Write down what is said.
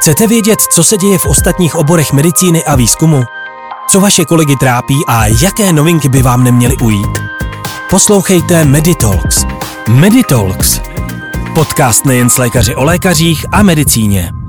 Chcete vědět, co se děje v ostatních oborech medicíny a výzkumu? Co vaše kolegy trápí a jaké novinky by vám neměly ujít? Poslouchejte Meditalks. Meditalks. Podcast nejen s lékaři o lékařích a medicíně.